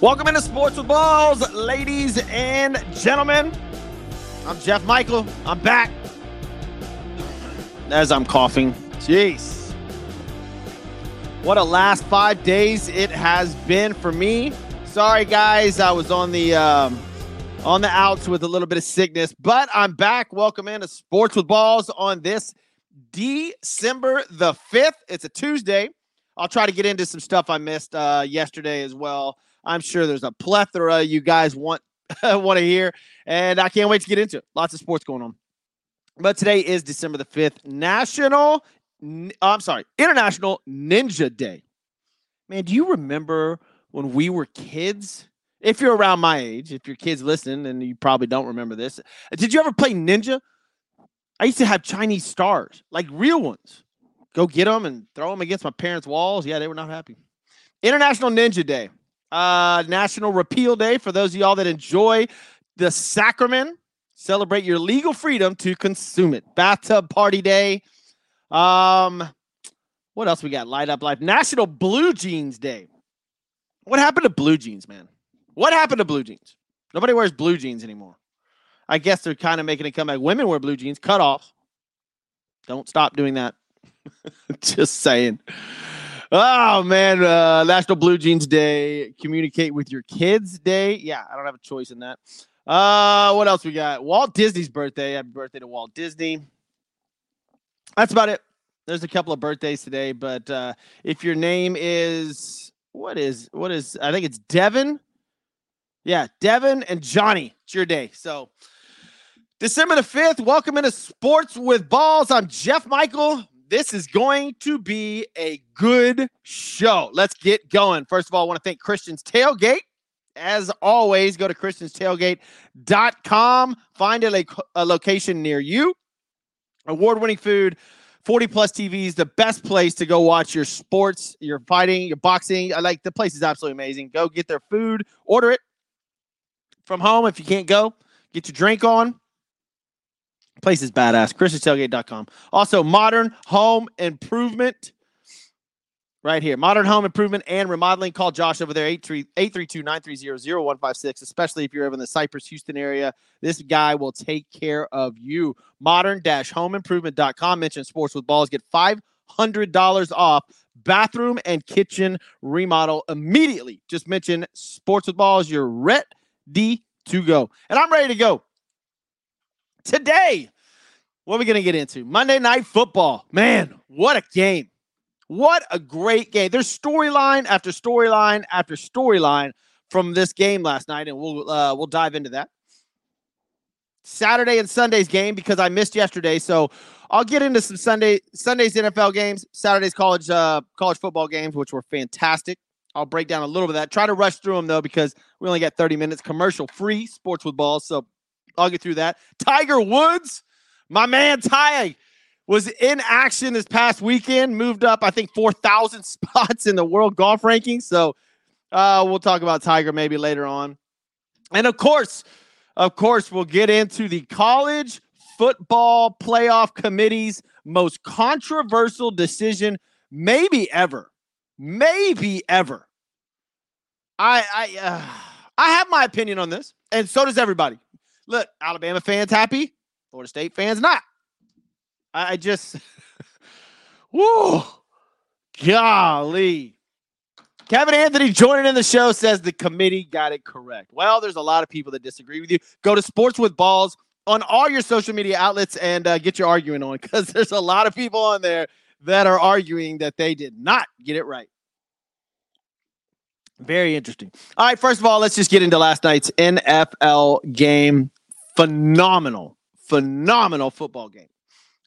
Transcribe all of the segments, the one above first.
Welcome into Sports with Balls, ladies and gentlemen. I'm Jeff Michael. I'm back. As I'm coughing. Jeez. What a last five days it has been for me. Sorry, guys. I was on the um, on the outs with a little bit of sickness, but I'm back. Welcome into Sports with Balls on this December the 5th. It's a Tuesday. I'll try to get into some stuff I missed uh, yesterday as well. I'm sure there's a plethora you guys want want to hear, and I can't wait to get into it. Lots of sports going on. But today is December the 5th, National oh, I'm sorry, International Ninja Day. Man, do you remember when we were kids? If you're around my age, if your kids listening, and you probably don't remember this, did you ever play Ninja? I used to have Chinese stars, like real ones. Go get them and throw them against my parents' walls. Yeah, they were not happy. International Ninja Day uh, National Repeal Day for those of y'all that enjoy the sacrament. Celebrate your legal freedom to consume it. Bathtub Party Day. Um, what else we got? Light Up Life. National Blue Jeans Day. What happened to blue jeans, man? What happened to blue jeans? Nobody wears blue jeans anymore. I guess they're kind of making a comeback. Women wear blue jeans, cut off. Don't stop doing that. Just saying. Oh man, uh, National Blue Jeans Day. Communicate with your kids day. Yeah, I don't have a choice in that. Uh, what else we got? Walt Disney's birthday. Happy birthday to Walt Disney. That's about it. There's a couple of birthdays today, but uh, if your name is what is what is I think it's Devin. Yeah, Devin and Johnny. It's your day. So December the 5th, welcome into Sports with Balls. I'm Jeff Michael. This is going to be a good show. Let's get going. First of all, I want to thank Christian's Tailgate. As always, go to christianstailgate.com. Find a, a location near you. Award winning food, 40 plus TVs, the best place to go watch your sports, your fighting, your boxing. I like the place is absolutely amazing. Go get their food, order it from home if you can't go. Get your drink on. Place is badass. ChristianStailgate.com. Also, Modern Home Improvement. Right here. Modern Home Improvement and Remodeling. Call Josh over there, 832 930 0156, especially if you're over in the Cypress, Houston area. This guy will take care of you. Modern homeimprovement.com. Mention sports with balls. Get $500 off bathroom and kitchen remodel immediately. Just mention sports with balls. You're ready to go. And I'm ready to go. Today, what are we going to get into? Monday Night Football. Man, what a game. What a great game. There's storyline after storyline after storyline from this game last night, and we'll uh, we'll dive into that. Saturday and Sunday's game because I missed yesterday, so I'll get into some Sunday Sunday's NFL games, Saturday's college uh, college football games, which were fantastic. I'll break down a little bit of that. Try to rush through them though because we only got 30 minutes commercial free sports with balls, so I'll get through that. Tiger Woods, my man Ty was in action this past weekend, moved up, I think, 4,000 spots in the world golf rankings. So uh, we'll talk about Tiger maybe later on. And of course, of course, we'll get into the college football playoff committee's most controversial decision, maybe ever. Maybe ever. I I uh, I have my opinion on this, and so does everybody. Look, Alabama fans happy, Florida State fans not. I, just, whoa, golly. Kevin Anthony joining in the show says the committee got it correct. Well, there's a lot of people that disagree with you. Go to Sports with Balls on all your social media outlets and uh, get your arguing on because there's a lot of people on there that are arguing that they did not get it right. Very interesting. All right, first of all, let's just get into last night's NFL game phenomenal, phenomenal football game.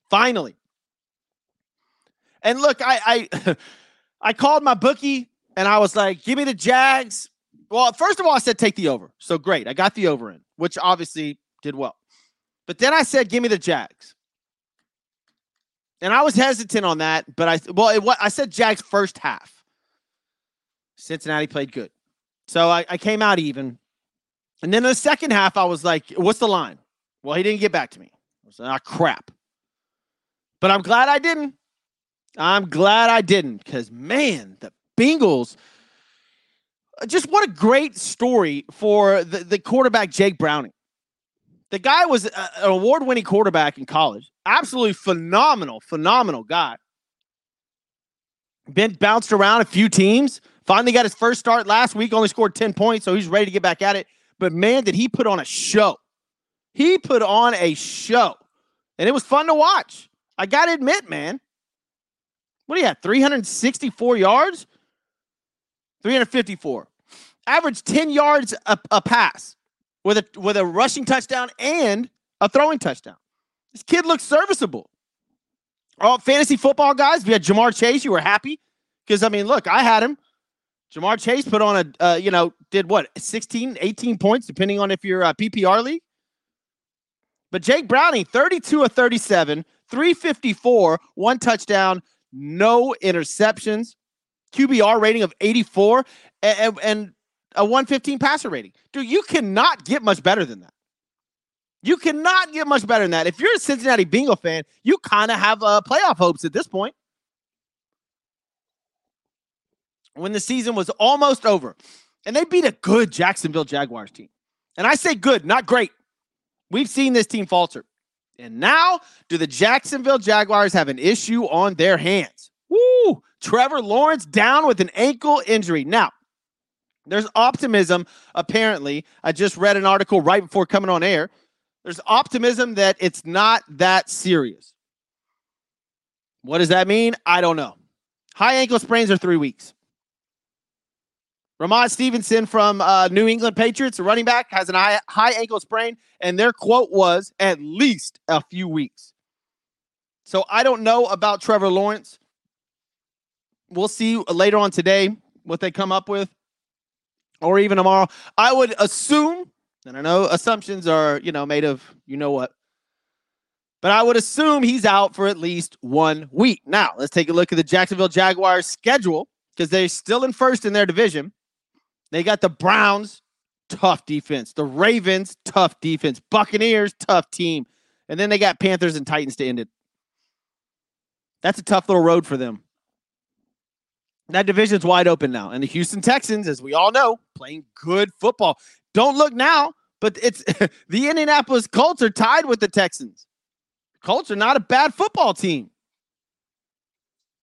Finally. And look, I I I called my bookie and I was like, give me the Jags. Well, first of all, I said take the over. So great. I got the over in, which obviously did well. But then I said, give me the Jags. And I was hesitant on that, but I well, it, what I said Jags first half. Cincinnati played good. So I, I came out even. And then in the second half, I was like, what's the line? Well, he didn't get back to me. I was like, ah, crap. But I'm glad I didn't. I'm glad I didn't because, man, the Bengals, just what a great story for the, the quarterback, Jake Browning. The guy was a, an award winning quarterback in college. Absolutely phenomenal, phenomenal guy. Been bounced around a few teams. Finally got his first start last week, only scored 10 points, so he's ready to get back at it. But man, did he put on a show. He put on a show. And it was fun to watch. I got to admit, man. What do you have? 364 yards? 354. Average 10 yards a, a pass with a with a rushing touchdown and a throwing touchdown. This kid looks serviceable. Oh, fantasy football guys, you had Ja'Marr Chase, you were happy. Because I mean, look, I had him. Ja'Marr Chase put on a, uh, you know, did what, 16, 18 points, depending on if you're a PPR league. But Jake Browning, 32 of 37, 354, one touchdown, no interceptions, QBR rating of 84, and, and a 115 passer rating. Dude, you cannot get much better than that. You cannot get much better than that. If you're a Cincinnati Bengal fan, you kind of have uh, playoff hopes at this point. When the season was almost over, and they beat a good Jacksonville Jaguars team. And I say good, not great. We've seen this team falter. And now, do the Jacksonville Jaguars have an issue on their hands? Woo! Trevor Lawrence down with an ankle injury. Now, there's optimism, apparently. I just read an article right before coming on air. There's optimism that it's not that serious. What does that mean? I don't know. High ankle sprains are three weeks. Rhamondre Stevenson from uh, New England Patriots, a running back, has an high, high ankle sprain, and their quote was at least a few weeks. So I don't know about Trevor Lawrence. We'll see later on today what they come up with, or even tomorrow. I would assume, and I know assumptions are, you know, made of you know what, but I would assume he's out for at least one week. Now, let's take a look at the Jacksonville Jaguars schedule because they're still in first in their division. They got the Browns, tough defense. The Ravens, tough defense. Buccaneers, tough team. And then they got Panthers and Titans to end it. That's a tough little road for them. That division's wide open now. And the Houston Texans, as we all know, playing good football. Don't look now, but it's the Indianapolis Colts are tied with the Texans. Colts are not a bad football team.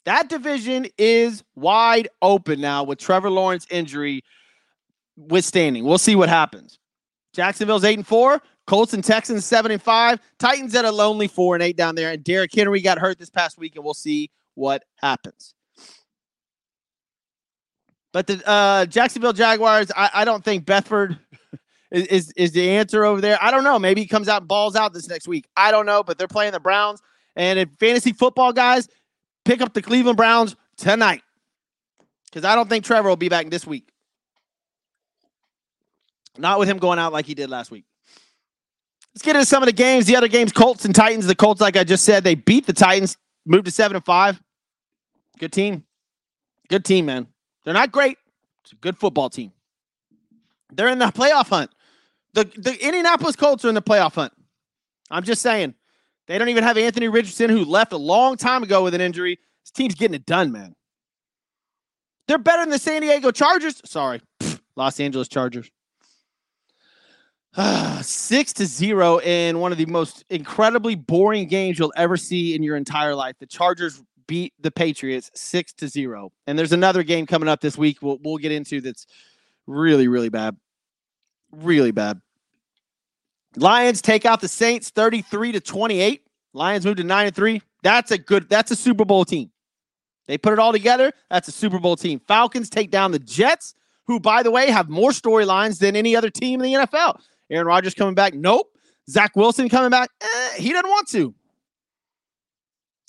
That division is wide open now with Trevor Lawrence injury withstanding. We'll see what happens. Jacksonville's eight and four. Colts and Texans seven and five. Titans at a lonely four and eight down there. And Derrick Henry got hurt this past week, and we'll see what happens. But the uh, Jacksonville Jaguars, I, I don't think Beathard is, is, is the answer over there. I don't know. Maybe he comes out and balls out this next week. I don't know. But they're playing the Browns, and in fantasy football, guys, pick up the Cleveland Browns tonight because I don't think Trevor will be back this week. Not with him going out like he did last week. Let's get into some of the games. The other games, Colts and Titans. The Colts, like I just said, they beat the Titans, moved to seven and five. Good team. Good team, man. They're not great. It's a good football team. They're in the playoff hunt. The the Indianapolis Colts are in the playoff hunt. I'm just saying. They don't even have Anthony Richardson, who left a long time ago with an injury. This team's getting it done, man. They're better than the San Diego Chargers. Sorry, Los Angeles Chargers. Six to zero in one of the most incredibly boring games you'll ever see in your entire life. The Chargers beat the Patriots six to zero. And there's another game coming up this week we'll, we'll get into that's really, really bad. Really bad. Lions take out the Saints 33 to 28. Lions move to 9 and 3. That's a good, that's a Super Bowl team. They put it all together. That's a Super Bowl team. Falcons take down the Jets, who, by the way, have more storylines than any other team in the NFL. Aaron Rodgers coming back? Nope. Zach Wilson coming back? Eh, he doesn't want to.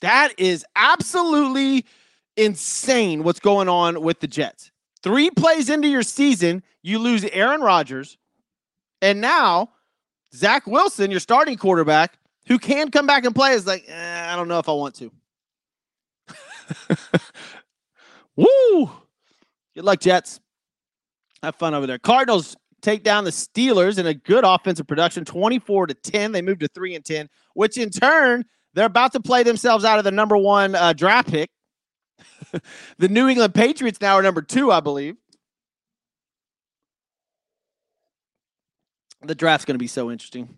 That is absolutely insane what's going on with the Jets. Three plays into your season, you lose Aaron Rodgers. And now, Zach Wilson, your starting quarterback, who can come back and play, is like, eh, I don't know if I want to. Woo! Good luck, Jets. Have fun over there. Cardinals take down the Steelers in a good offensive production, 24 to 10. They moved to 3 and 10, which in turn, they're about to play themselves out of the number one uh, draft pick. the New England Patriots now are number two, I believe. The draft's going to be so interesting.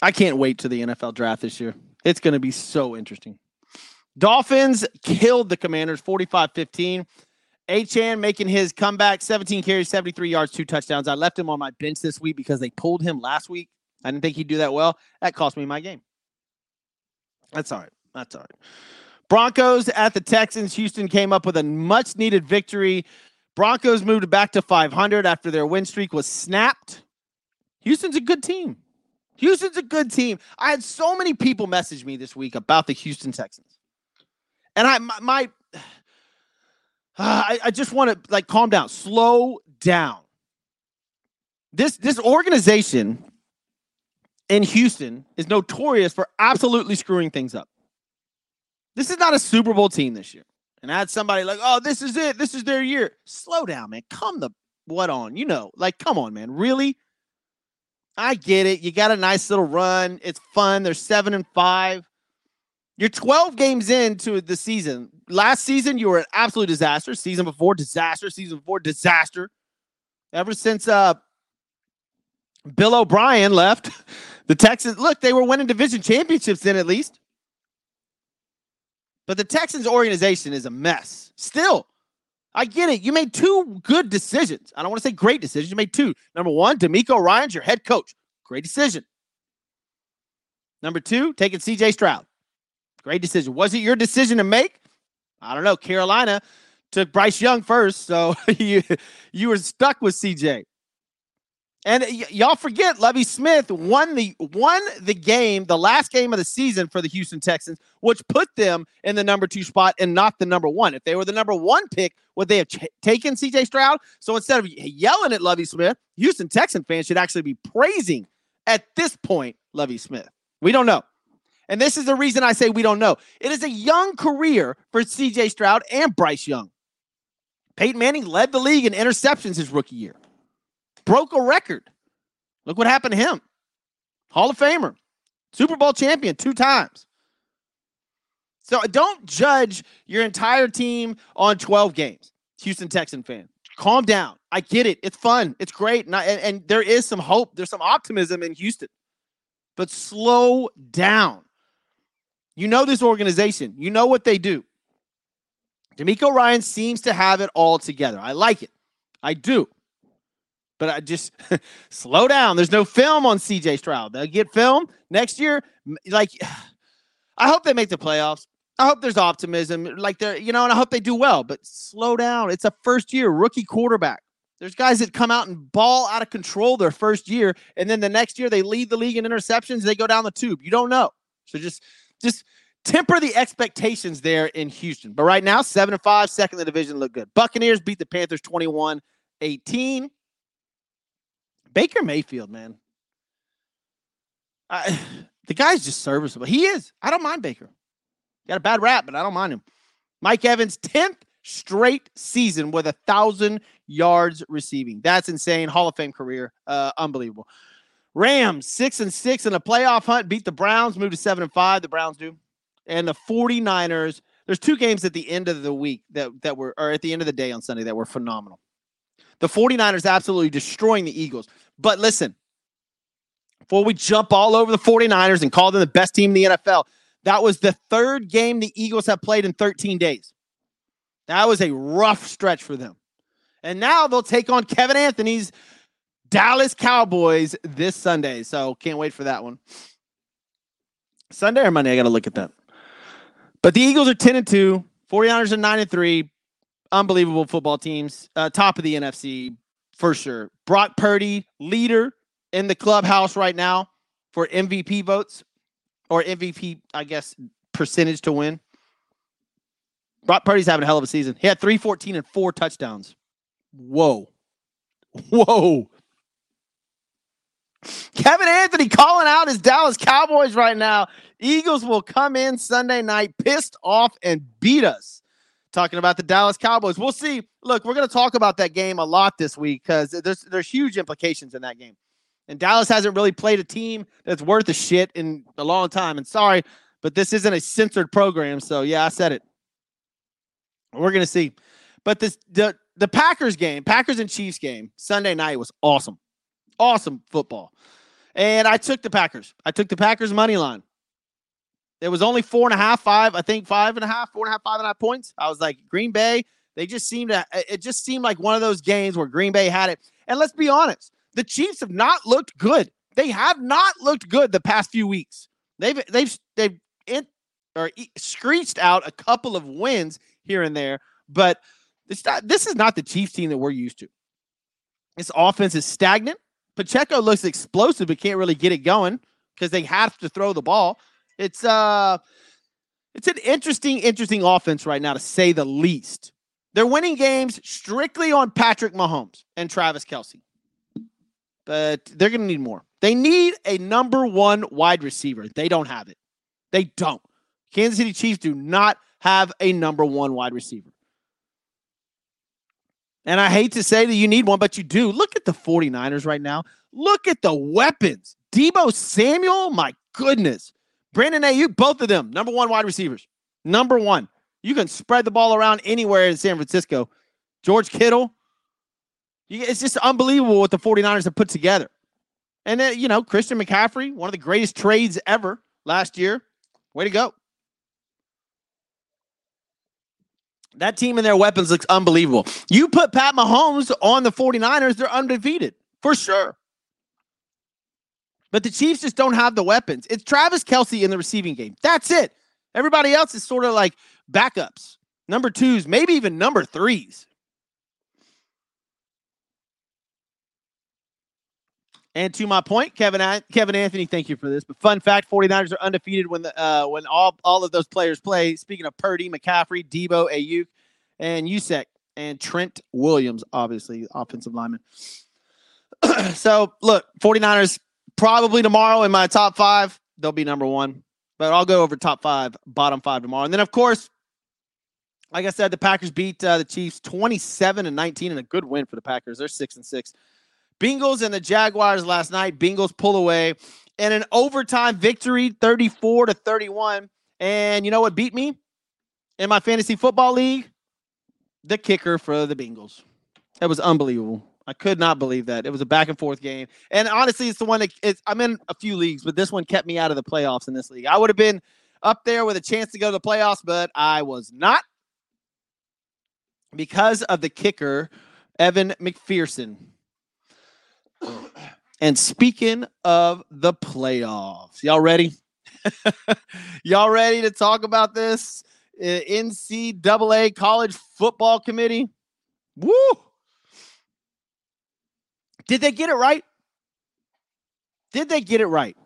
I can't wait to the NFL draft this year. It's going to be so interesting. Dolphins killed the Commanders 45 15. Achane making his comeback 17 carries, 73 yards, two touchdowns. I left him on my bench this week because they pulled him last week. I didn't think he'd do that well. That cost me my game. That's all right. That's all right. Broncos at the Texans. Houston came up with a much needed victory. Broncos moved back to 500 after their win streak was snapped. Houston's a good team. Houston's a good team. I had so many people message me this week about the Houston Texans. And I my, my I, I just want to like calm down, slow down. This this organization in Houston is notorious for absolutely screwing things up. This is not a Super Bowl team this year. And I had somebody like, oh, this is it. This is their year. Slow down, man. Come the what on? You know, like, come on, man. Really? I get it. You got a nice little run. It's fun. They're seven and five. You're 12 games into the season. Last season, you were an absolute disaster. Season before, disaster. Season before, disaster. Ever since uh Bill O'Brien left, the Texans look, they were winning division championships then at least. But the Texans organization is a mess. Still, I get it. You made two good decisions. I don't want to say great decisions. You made two. Number one, DeMeco Ryans your head coach. Great decision. Number two, taking CJ Stroud. Great decision. Was it your decision to make? I don't know. Carolina took Bryce Young first, so you you were stuck with CJ. And y- y'all forget Lovie Smith won the won the game, the last game of the season for the Houston Texans, which put them in the number two spot and not the number one. If they were the number one pick, would they have ch- taken C.J. Stroud? So instead of yelling at Lovie Smith, Houston Texan fans should actually be praising at this point Lovie Smith. We don't know. And this is the reason I say we don't know. It is a young career for CJ Stroud and Bryce Young. Peyton Manning led the league in interceptions his rookie year broke a record. Look what happened to him. Hall of Famer, Super Bowl champion two times. So don't judge your entire team on 12 games, Houston Texan fan. Calm down. I get it. It's fun. It's great. And, I, and, and there is some hope. There's some optimism in Houston. But slow down. You know this organization. You know what they do. DeMeco Ryan seems to have it all together. I like it. I do. But I just slow down. There's no film on CJ Stroud. They'll get film next year. Like, I hope they make the playoffs. I hope there's optimism. Like they're, you know, and I hope they do well. But slow down. It's a first year rookie quarterback. There's guys that come out and ball out of control their first year, and then the next year they lead the league in interceptions. They go down the tube. You don't know. So just, just temper the expectations there in Houston. But right now, seven and five, second in the division, look good. Buccaneers beat the Panthers 21 18. Baker Mayfield, man. I, the guy's just serviceable. He is. I don't mind Baker. Got a bad rap, but I don't mind him. Mike Evans, 10th straight season with a thousand yards receiving. That's insane. Hall of Fame career. Uh, unbelievable. Rams, six and six in a playoff hunt, beat the Browns, moved to seven and five. The Browns do. And the 49ers. There's two games at the end of the week that, that were, or at the end of the day on Sunday that were phenomenal. The 49ers absolutely destroying the Eagles. But listen, before we jump all over the 49ers and call them the best team in the NFL, that was the third game the Eagles have played in 13 days. That was a rough stretch for them. And now they'll take on Kevin Anthony's Dallas Cowboys this Sunday. So can't wait for that one. Sunday or Monday, I got to look at that. But the Eagles are 10 and 2, 49ers are 9 and 3. Unbelievable football teams. Uh, top of the NFC for sure. Brock Purdy, leader in the clubhouse right now for MVP votes or MVP, I guess, percentage to win. Brock Purdy's having a hell of a season. He had 314 and four touchdowns. Whoa. Whoa. Kevin Anthony calling out his Dallas Cowboys right now. Eagles will come in Sunday night pissed off and beat us talking about the Dallas Cowboys. We'll see. Look, we're going to talk about that game a lot this week because there's there's huge implications in that game. And Dallas hasn't really played a team that's worth a shit in a long time. And sorry, but this isn't a censored program, so yeah, I said it. We're going to see. But this the the Packers game, Packers and Chiefs game, Sunday night was awesome. Awesome football. And I took the Packers. I took the Packers money line. It was only four and a half, five, I think five and a half, four and a half, five and a half points. I was like, Green Bay, they just seemed to, it just seemed like one of those games where Green Bay had it. And let's be honest, the Chiefs have not looked good. They have not looked good the past few weeks. They've, they've, they've, in, or screeched out a couple of wins here and there, but it's not, this is not the Chiefs team that we're used to. This offense is stagnant. Pacheco looks explosive, but can't really get it going because they have to throw the ball. It's uh it's an interesting, interesting offense right now, to say the least. They're winning games strictly on Patrick Mahomes and Travis Kelce. But they're to need more. They need a number one wide receiver. They don't have it. They don't. Kansas City Chiefs do not have a number one wide receiver. And I hate to say that you need one, but you do. Look at the 49ers right now. Look at the weapons. Deebo Samuel, my goodness. Brandon Aiyuk, both of them, number one wide receivers. Number one. You can spread the ball around anywhere in San Francisco. George Kittle. It's just unbelievable what the 49ers have put together. And then, you know, Christian McCaffrey, one of the greatest trades ever last year. Way to go. That team and their weapons looks unbelievable. You put Pat Mahomes on the 49ers, they're undefeated for sure. But the Chiefs just don't have the weapons. It's Travis Kelce in the receiving game. That's it. Everybody else is sort of like backups, number twos, maybe even number threes. And to my point, Kevin Kevin Anthony, thank you for this. But fun fact, 49ers are undefeated when the uh, when all, all of those players play. Speaking of Purdy, McCaffrey, Deebo, Aiyuk, and Juszczyk, and Trent Williams, obviously, offensive lineman. so look, 49ers probably tomorrow in my top five, they'll be number one. But I'll go over top five, bottom five tomorrow. And then of course, like I said, the Packers beat uh, the Chiefs 27 and 19 and a good win for the Packers. They're six and six. Bengals and the Jaguars last night. Bengals pull away and an overtime victory, 34 to 31. And you know what beat me in my fantasy football league? The kicker for the Bengals. That was unbelievable. I could not believe that. It was a back and forth game. And honestly, it's the one that I'm in a few leagues, but this one kept me out of the playoffs in this league. I would have been up there with a chance to go to the playoffs, but I was not because of the kicker, Evan McPherson. And speaking of the playoffs, y'all ready? y'all ready to talk about this? NCAA College Football Committee. Woo! Did they get it right? Did they get it right?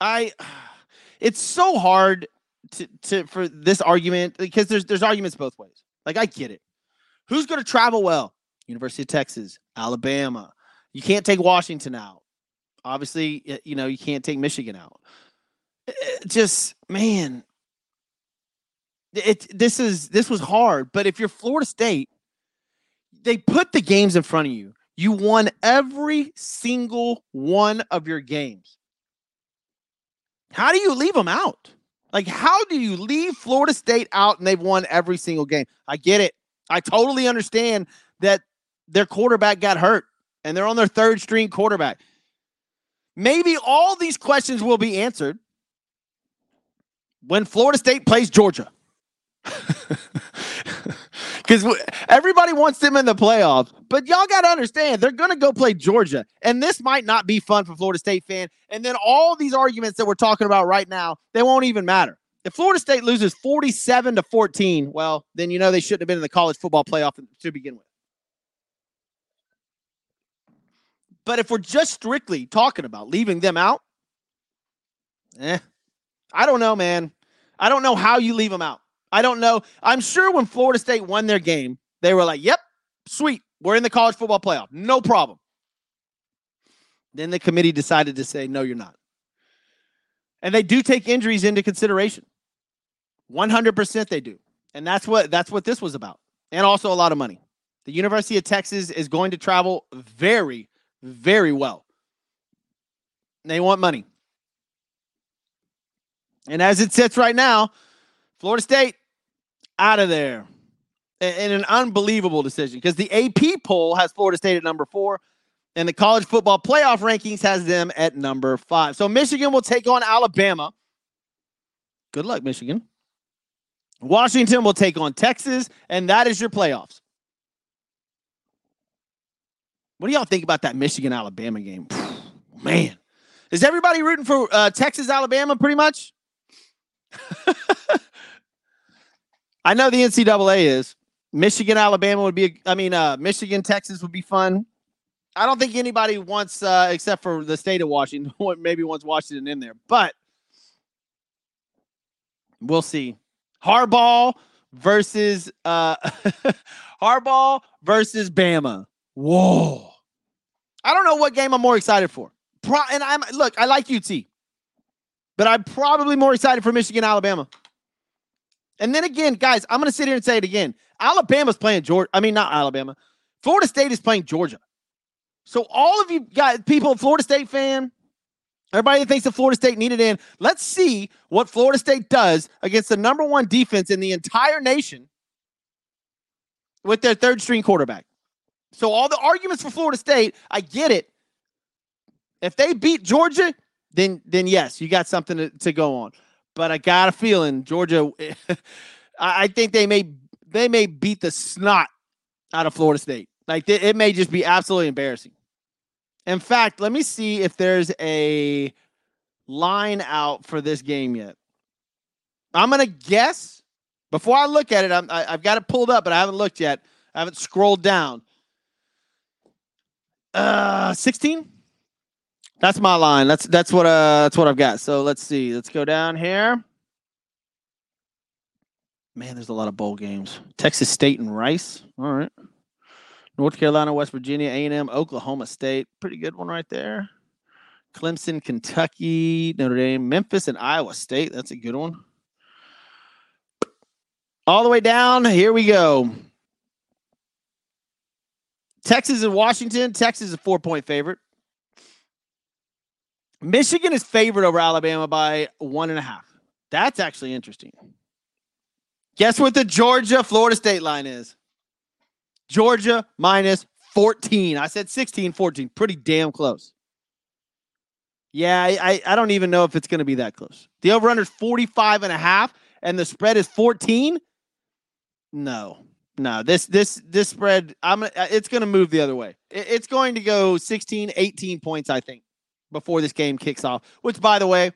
I it's so hard to, to for this argument because there's there's arguments both ways. Like I get it. Who's going to travel well? University of Texas, Alabama. You can't take Washington out. Obviously, you know, you can't take Michigan out. It just, man, it this is this was hard, but if you're Florida State, they put the games in front of you. You won every single one of your games. How do you leave them out? Like, how do you leave Florida State out and they've won every single game? I get it. I totally understand that their quarterback got hurt and they're on their third string quarterback. Maybe all these questions will be answered when Florida State plays Georgia. Because everybody wants them in the playoffs, but y'all got to understand they're going to go play Georgia, and this might not be fun for Florida State fan. And then all these arguments that we're talking about right now, they won't even matter. If Florida State loses 47 to 14, well, then you know they shouldn't have been in the college football playoff to begin with. But if we're just strictly talking about leaving them out, eh, I don't know, man. I don't know how you leave them out. I don't know. I'm sure when Florida State won their game, they were like, yep, sweet. We're in the college football playoff. No problem. Then the committee decided to say, no, you're not. And they do take injuries into consideration. 100% they do. And that's what that's what this was about. And also a lot of money. The University of Texas is going to travel very very well. They want money. And as it sits right now, Florida State out of there in an unbelievable decision because the AP poll has Florida State at number four. And the college football playoff rankings has them at number five. So Michigan will take on Alabama. Good luck, Michigan. Washington will take on Texas, and that is your playoffs. What do y'all think about that Michigan Alabama game? Man, is everybody rooting for uh, Texas Alabama pretty much? I know the NCAA is. Michigan Alabama would be, I mean, uh, Michigan Texas would be fun. I don't think anybody wants, uh, except for the state of Washington, maybe wants Washington in there, but we'll see. Harbaugh versus uh, Harbaugh versus Bama. Whoa. I don't know what game I'm more excited for. Pro- and I'm look, I like UT, but I'm probably more excited for Michigan, Alabama. And then again, guys, I'm going to sit here and say it again. Alabama's playing Georgia. I mean, not Alabama. Florida State is playing Georgia. So all of you guys, people, Florida State fan, everybody that thinks that Florida State needed in, let's see what Florida State does against the number one defense in the entire nation with their third string quarterback. So all the arguments for Florida State, I get it. If they beat Georgia, then then yes, you got something to, to go on. But I got a feeling Georgia. I think they may they may beat the snot out of Florida State. Like it may just be absolutely embarrassing. In fact, let me see if there's a line out for this game yet. I'm gonna guess before I look at it. I'm, I, have got it pulled up, but I haven't looked yet. I haven't scrolled down. Uh, 16. That's my line. That's that's what uh that's what I've got. So let's see. Let's go down here. Man, there's a lot of bowl games. Texas State and Rice. All right. North Carolina, West Virginia, A&M, Oklahoma State. Pretty good one right there. Clemson, Kentucky, Notre Dame, Memphis, and Iowa State. That's a good one. All the way down. Here we go. Texas and Washington. Texas is a four point favorite. Michigan is favored over Alabama by one and a half. That's actually interesting. Guess what the Georgia Florida State line is? Georgia minus 14. I said 16, 14. Pretty damn close. Yeah, I, I don't even know if it's going to be that close. The over under is 45 and a half, and the spread is 14. No, no, this this this spread, I'm it's going to move the other way. it's going to go 16, 18 points, I think, before this game kicks off. Which, by the way,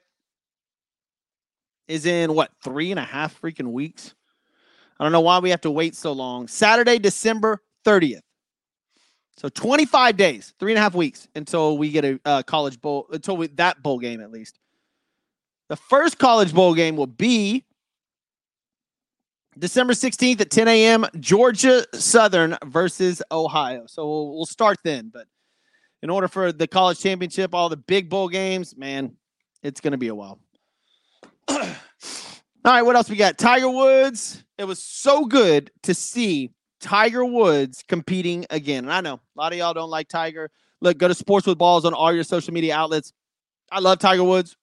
is in what three and a half freaking weeks. I don't know why we have to wait so long. Saturday, December 30th. So 25 days, three and a half weeks until we get a uh, college bowl, until we, that bowl game at least. The first college bowl game will be December 16th at 10 a.m. Georgia Southern versus Ohio. So we'll, we'll start then. But in order for the college championship, all the big bowl games, man, it's going to be a while. all right, what else we got? Tiger Woods. It was so good to see Tiger Woods competing again. And I know a lot of y'all don't like Tiger. Look, go to Sports with Balls on all your social media outlets. I love Tiger Woods.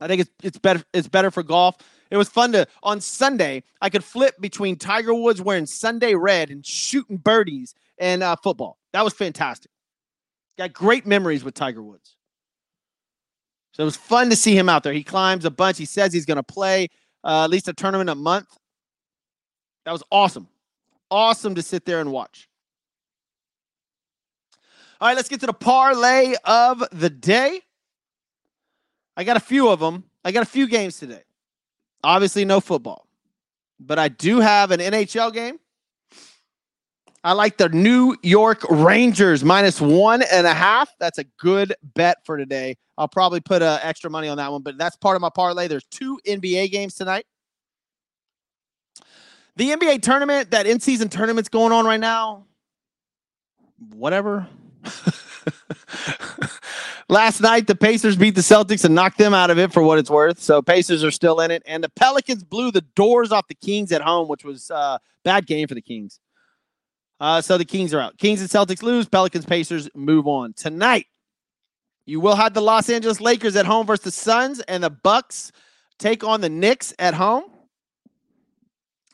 I think it's it's better it's better for golf. It was fun to on Sunday. I could flip between Tiger Woods wearing Sunday red and shooting birdies and uh, football. That was fantastic. Got great memories with Tiger Woods. So it was fun to see him out there. He climbs a bunch. He says he's going to play uh, at least a tournament a month. That was awesome. Awesome to sit there and watch. All right, let's get to the parlay of the day. I got a few of them. I got a few games today. Obviously, no football, but I do have an NHL game. I like the New York Rangers minus one and a half. That's a good bet for today. I'll probably put uh, extra money on that one, but that's part of my parlay. There's two NBA games tonight. The NBA tournament, that in season tournament's going on right now. Whatever. Last night, the Pacers beat the Celtics and knocked them out of it for what it's worth. So Pacers are still in it, and the Pelicans blew the doors off the Kings at home, which was a uh, bad game for the Kings. Uh, so the Kings are out. Kings and Celtics lose. Pelicans, Pacers move on tonight. You will have the Los Angeles Lakers at home versus the Suns, and the Bucks take on the Knicks at home.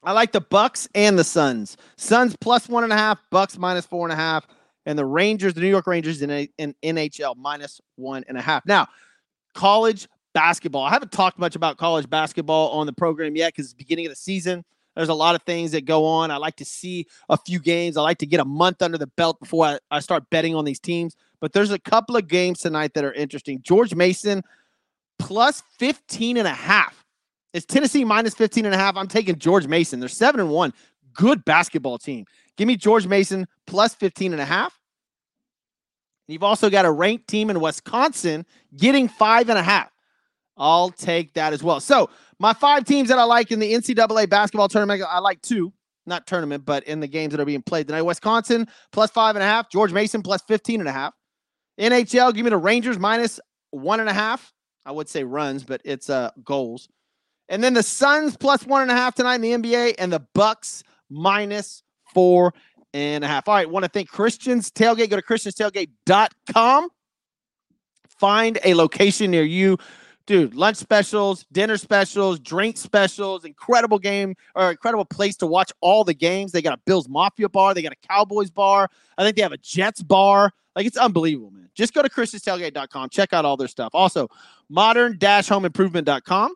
I like the Bucks and the Suns. Suns plus one and a half, Bucks minus four and a half. and the Rangers, the New York Rangers in, a, in NHL minus one and a half. Now, college basketball. I haven't talked much about college basketball on the program yet because it's beginning of the season. There's a lot of things that go on. I like to see a few games. I like to get a month under the belt before I, I start betting on these teams. But there's a couple of games tonight that are interesting. George Mason plus 15 and a half. It's Tennessee minus 15 and a half. I'm taking George Mason. They're 7 and 1. Good basketball team. Give me George Mason plus 15 and a half. You've also got a ranked team in Wisconsin getting five and a half. I'll take that as well. So my five teams that I like in the NCAA basketball tournament, I like two, not tournament, but in the games that are being played tonight. Wisconsin plus five and a half, George Mason plus 15 and a half. NHL, give me the Rangers minus one and a half. I would say runs, but it's uh goals. And then the Suns plus one and a half tonight in the NBA, and the Bucks minus four and a half. All right, want to thank Christians Tailgate. Go to christianstailgate.com. Find a location near you dude, lunch specials, dinner specials, drink specials, incredible game or incredible place to watch all the games. They got a Bills Mafia bar, they got a Cowboys bar. I think they have a Jets bar. Like it's unbelievable, man. Just go to christianstailgate.com, check out all their stuff. Also, modern-homeimprovement.com,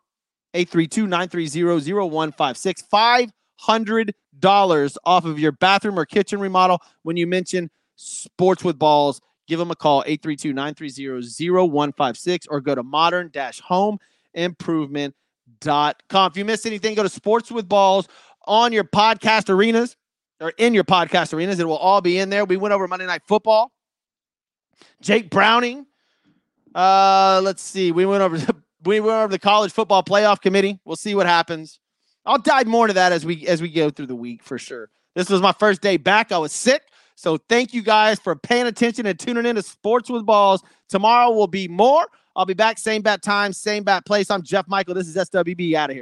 832-930-0156. $500 off of your bathroom or kitchen remodel when you mention sports with balls give them a call 832-930-0156 or go to modern-homeimprovement.com. If you missed anything, go to Sports with Balls on your podcast arenas or in your podcast arenas. It will all be in there. We went over Monday Night Football. Jake Browning. Uh, let's see. We went over the, we went over the college football playoff committee. We'll see what happens. I'll dive more into that as we as we go through the week for sure. This was my first day back. I was sick. So thank you guys for paying attention and tuning in to Sports with Balls. Tomorrow will be more. I'll be back, same bat time, same bat place. I'm Jeff Michael. This is SWB out of here.